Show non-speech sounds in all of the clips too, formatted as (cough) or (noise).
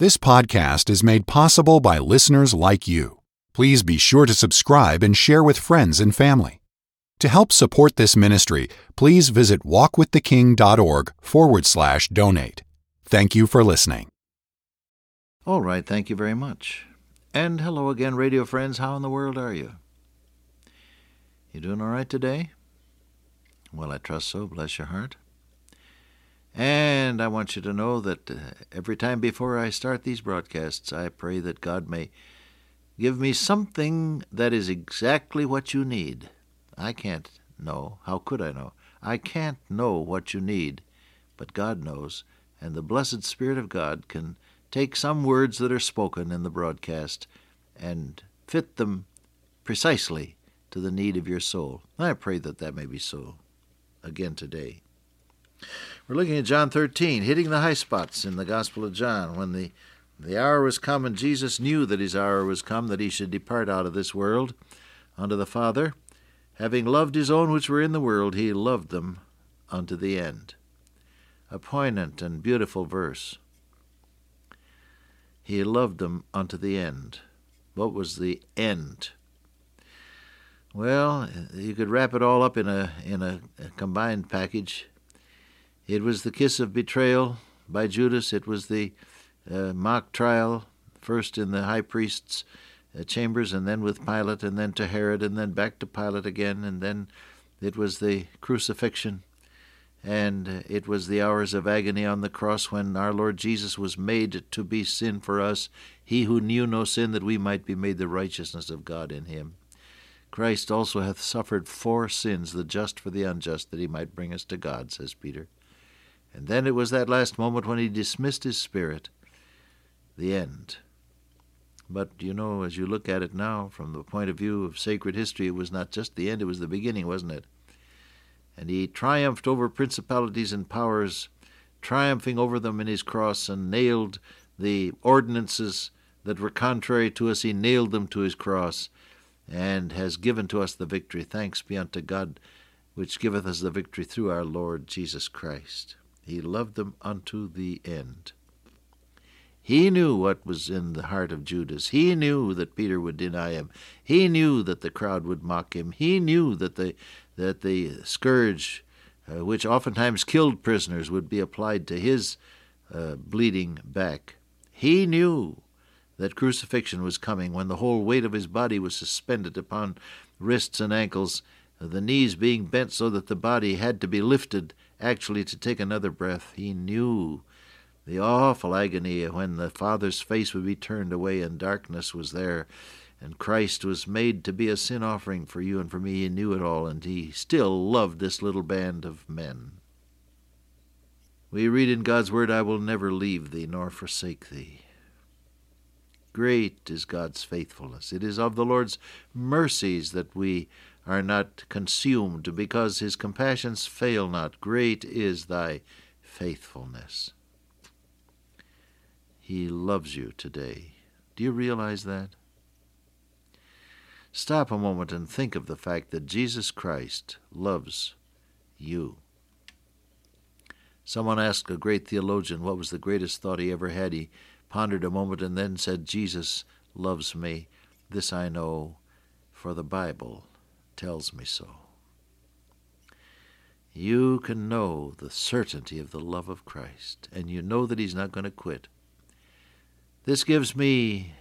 This podcast is made possible by listeners like you. Please be sure to subscribe and share with friends and family. To help support this ministry, please visit walkwiththeking.org forward slash donate. Thank you for listening. All right, thank you very much. And hello again, radio friends. How in the world are you? You doing all right today? Well, I trust so. Bless your heart. And I want you to know that uh, every time before I start these broadcasts, I pray that God may give me something that is exactly what you need. I can't know. How could I know? I can't know what you need, but God knows, and the blessed Spirit of God can take some words that are spoken in the broadcast and fit them precisely to the need of your soul. I pray that that may be so again today. We're looking at John 13, hitting the high spots in the Gospel of John. When the, the hour was come, and Jesus knew that his hour was come, that he should depart out of this world unto the Father. Having loved his own which were in the world, he loved them unto the end. A poignant and beautiful verse. He loved them unto the end. What was the end? Well, you could wrap it all up in a in a, a combined package. It was the kiss of betrayal by Judas. It was the uh, mock trial, first in the high priest's uh, chambers, and then with Pilate, and then to Herod, and then back to Pilate again, and then it was the crucifixion, and it was the hours of agony on the cross when our Lord Jesus was made to be sin for us, he who knew no sin, that we might be made the righteousness of God in him. Christ also hath suffered for sins, the just for the unjust, that he might bring us to God, says Peter. And then it was that last moment when he dismissed his spirit, the end. But you know, as you look at it now, from the point of view of sacred history, it was not just the end, it was the beginning, wasn't it? And he triumphed over principalities and powers, triumphing over them in his cross, and nailed the ordinances that were contrary to us, he nailed them to his cross, and has given to us the victory. Thanks be unto God, which giveth us the victory through our Lord Jesus Christ. He loved them unto the end. He knew what was in the heart of Judas. He knew that Peter would deny him. He knew that the crowd would mock him. He knew that the that the scourge, uh, which oftentimes killed prisoners, would be applied to his uh, bleeding back. He knew that crucifixion was coming when the whole weight of his body was suspended upon wrists and ankles, the knees being bent so that the body had to be lifted actually to take another breath. He knew the awful agony when the Father's face would be turned away and darkness was there, and Christ was made to be a sin offering for you and for me. He knew it all, and he still loved this little band of men. We read in God's Word, I will never leave thee nor forsake thee. Great is God's faithfulness. It is of the Lord's mercies that we are not consumed, because his compassions fail not. Great is thy faithfulness. He loves you today. Do you realize that? Stop a moment and think of the fact that Jesus Christ loves you. Someone asked a great theologian what was the greatest thought he ever had. He pondered a moment and then said, Jesus loves me. This I know, for the Bible tells me so. You can know the certainty of the love of Christ, and you know that He's not going to quit. This gives me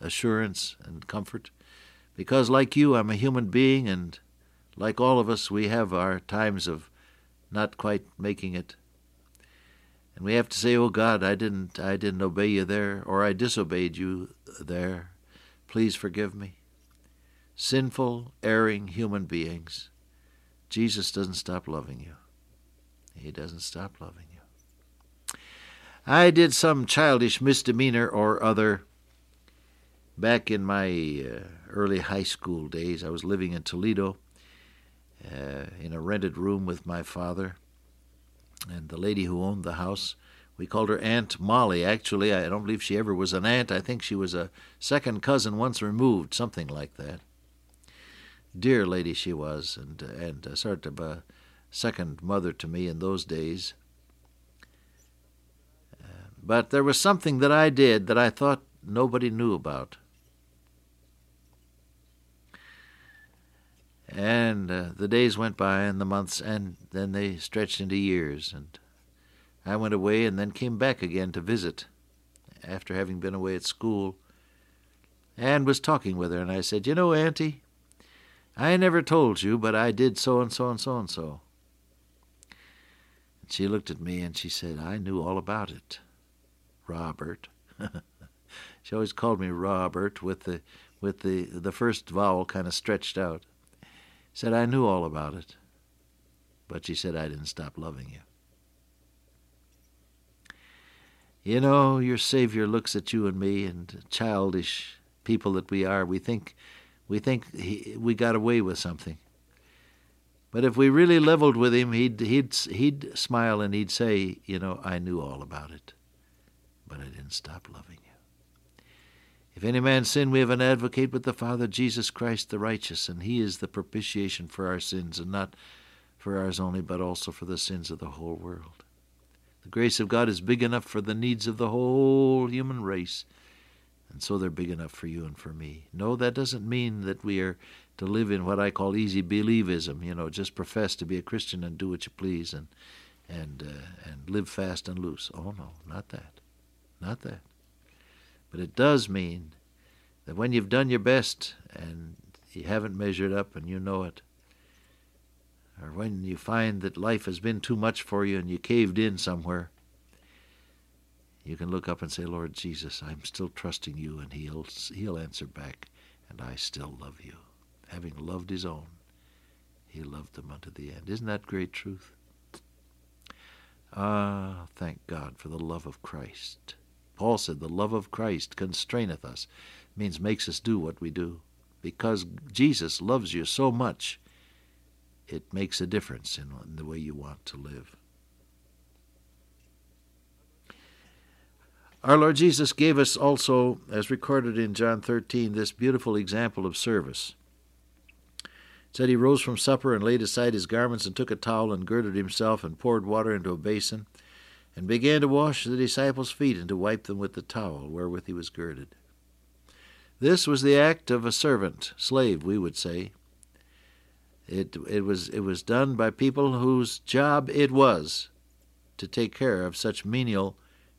assurance and comfort because, like you, I'm a human being, and like all of us, we have our times of not quite making it. And we have to say, "Oh God, I didn't I didn't obey you there or I disobeyed you there. Please forgive me." Sinful, erring human beings. Jesus doesn't stop loving you. He doesn't stop loving you. I did some childish misdemeanor or other back in my uh, early high school days. I was living in Toledo uh, in a rented room with my father and the lady who owned the house. We called her Aunt Molly. Actually, I don't believe she ever was an aunt. I think she was a second cousin once removed, something like that. Dear lady she was, and and a sort of a second mother to me in those days. But there was something that I did that I thought nobody knew about. And uh, the days went by and the months, and then they stretched into years. And I went away and then came back again to visit after having been away at school and was talking with her. And I said, You know, Auntie, I never told you, but I did so and so and so and so. And she looked at me and she said, I knew all about it, Robert. (laughs) she always called me Robert with the with the the first vowel kind of stretched out. Said I knew all about it, but she said I didn't stop loving you. You know, your Savior looks at you and me, and childish people that we are, we think we think he, we got away with something. But if we really leveled with him, he'd he'd he'd smile and he'd say, you know, I knew all about it, but I didn't stop loving you. If any man sin, we have an advocate with the Father, Jesus Christ the righteous, and he is the propitiation for our sins, and not for ours only, but also for the sins of the whole world. The grace of God is big enough for the needs of the whole human race, and so they're big enough for you and for me. No, that doesn't mean that we are to live in what I call easy believism, you know, just profess to be a Christian and do what you please and and uh, and live fast and loose. Oh no, not that. Not that. But it does mean that when you've done your best and you haven't measured up and you know it, or when you find that life has been too much for you and you caved in somewhere, you can look up and say, Lord Jesus, I'm still trusting you, and He'll, he'll answer back, and I still love you. Having loved His own, He loved them unto the end. Isn't that great truth? Ah, thank God for the love of Christ. Paul said, The love of Christ constraineth us, means makes us do what we do. Because Jesus loves you so much, it makes a difference in the way you want to live. Our Lord Jesus gave us also, as recorded in John 13, this beautiful example of service. It said he rose from supper and laid aside his garments and took a towel and girded himself and poured water into a basin and began to wash the disciples' feet and to wipe them with the towel wherewith he was girded. This was the act of a servant, slave, we would say. It, it, was, it was done by people whose job it was to take care of such menial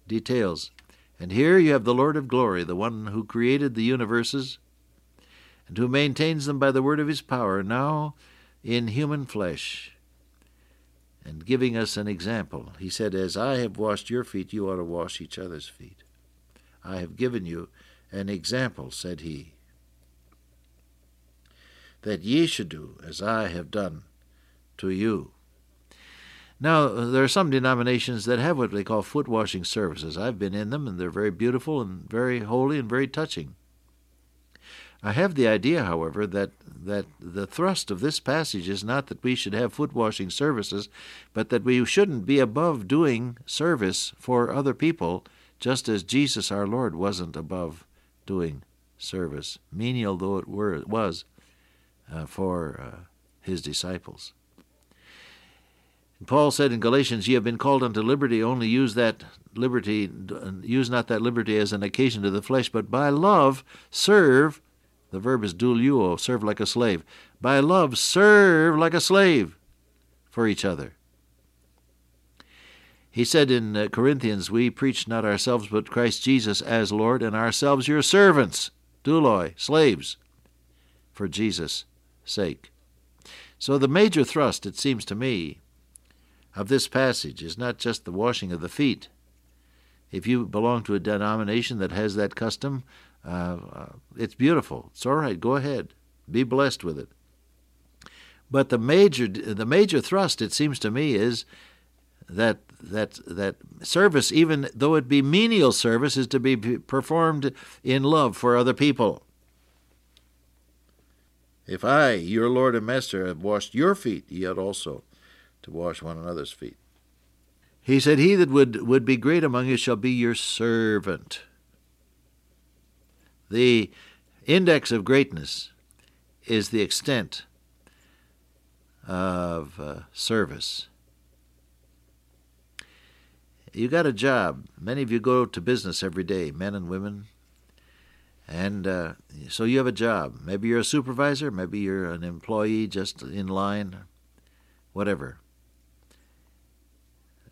details. And here you have the Lord of glory, the one who created the universes and who maintains them by the word of his power, now in human flesh and giving us an example. He said, As I have washed your feet, you ought to wash each other's feet. I have given you an example, said he, that ye should do as I have done to you. Now, there are some denominations that have what they call foot washing services. I've been in them, and they're very beautiful and very holy and very touching. I have the idea, however, that, that the thrust of this passage is not that we should have foot washing services, but that we shouldn't be above doing service for other people, just as Jesus our Lord wasn't above doing service, menial though it were, was uh, for uh, his disciples. Paul said in Galatians, Ye have been called unto liberty, only use that liberty, use not that liberty as an occasion to the flesh, but by love serve the verb is douleuo, serve like a slave. By love, serve like a slave for each other. He said in uh, Corinthians, We preach not ourselves, but Christ Jesus as Lord, and ourselves your servants, douloi, slaves, for Jesus' sake. So the major thrust, it seems to me, of this passage is not just the washing of the feet. If you belong to a denomination that has that custom, uh, uh, it's beautiful. It's all right. Go ahead. Be blessed with it. But the major, the major thrust, it seems to me, is that that that service, even though it be menial service, is to be performed in love for other people. If I, your Lord and Master, have washed your feet, yet also to wash one another's feet. He said, He that would, would be great among you shall be your servant. The index of greatness is the extent of uh, service. you got a job. Many of you go to business every day, men and women. And uh, so you have a job. Maybe you're a supervisor, maybe you're an employee just in line, whatever.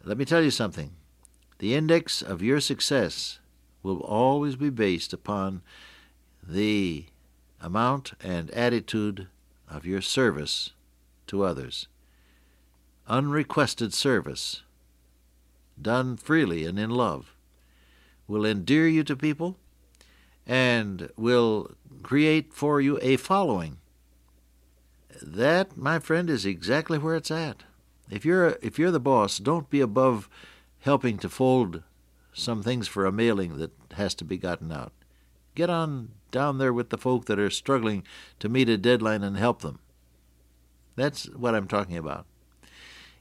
Let me tell you something. The index of your success will always be based upon the amount and attitude of your service to others. Unrequested service, done freely and in love, will endear you to people and will create for you a following. That, my friend, is exactly where it's at. If you're if you're the boss, don't be above helping to fold some things for a mailing that has to be gotten out. Get on down there with the folk that are struggling to meet a deadline and help them. That's what I'm talking about.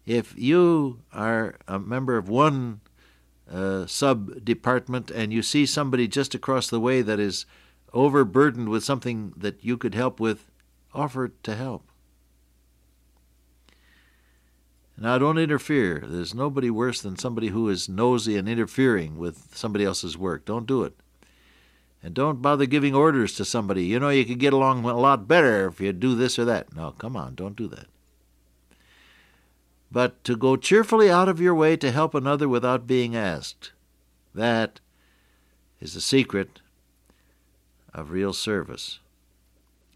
If you are a member of one uh, sub department and you see somebody just across the way that is overburdened with something that you could help with, offer to help. Now, don't interfere. There's nobody worse than somebody who is nosy and interfering with somebody else's work. Don't do it. And don't bother giving orders to somebody. You know, you could get along a lot better if you do this or that. No, come on, don't do that. But to go cheerfully out of your way to help another without being asked, that is the secret of real service.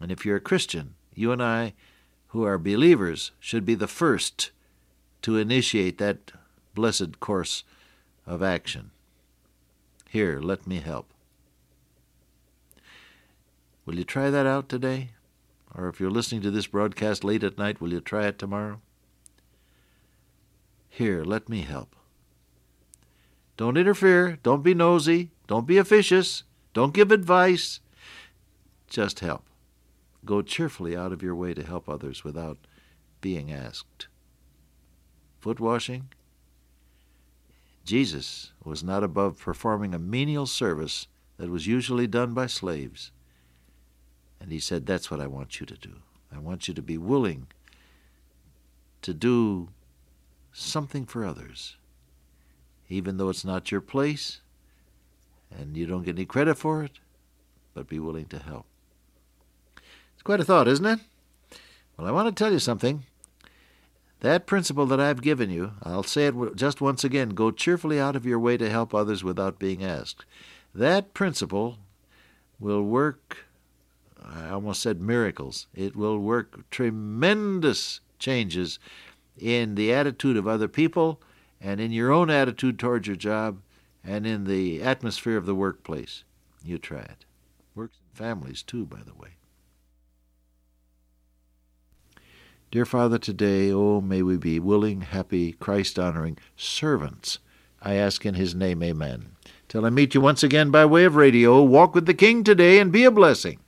And if you're a Christian, you and I, who are believers, should be the first to initiate that blessed course of action. Here, let me help. Will you try that out today? Or if you're listening to this broadcast late at night, will you try it tomorrow? Here, let me help. Don't interfere. Don't be nosy. Don't be officious. Don't give advice. Just help. Go cheerfully out of your way to help others without being asked foot washing. Jesus was not above performing a menial service that was usually done by slaves. And he said, That's what I want you to do. I want you to be willing to do something for others, even though it's not your place and you don't get any credit for it, but be willing to help. It's quite a thought, isn't it? Well, I want to tell you something. That principle that I've given you, I'll say it just once again go cheerfully out of your way to help others without being asked. That principle will work, I almost said miracles, it will work tremendous changes in the attitude of other people and in your own attitude towards your job and in the atmosphere of the workplace. You try it. Works in families too, by the way. Dear Father, today, oh, may we be willing, happy, Christ honoring servants. I ask in His name, amen. Till I meet you once again by way of radio, walk with the King today and be a blessing.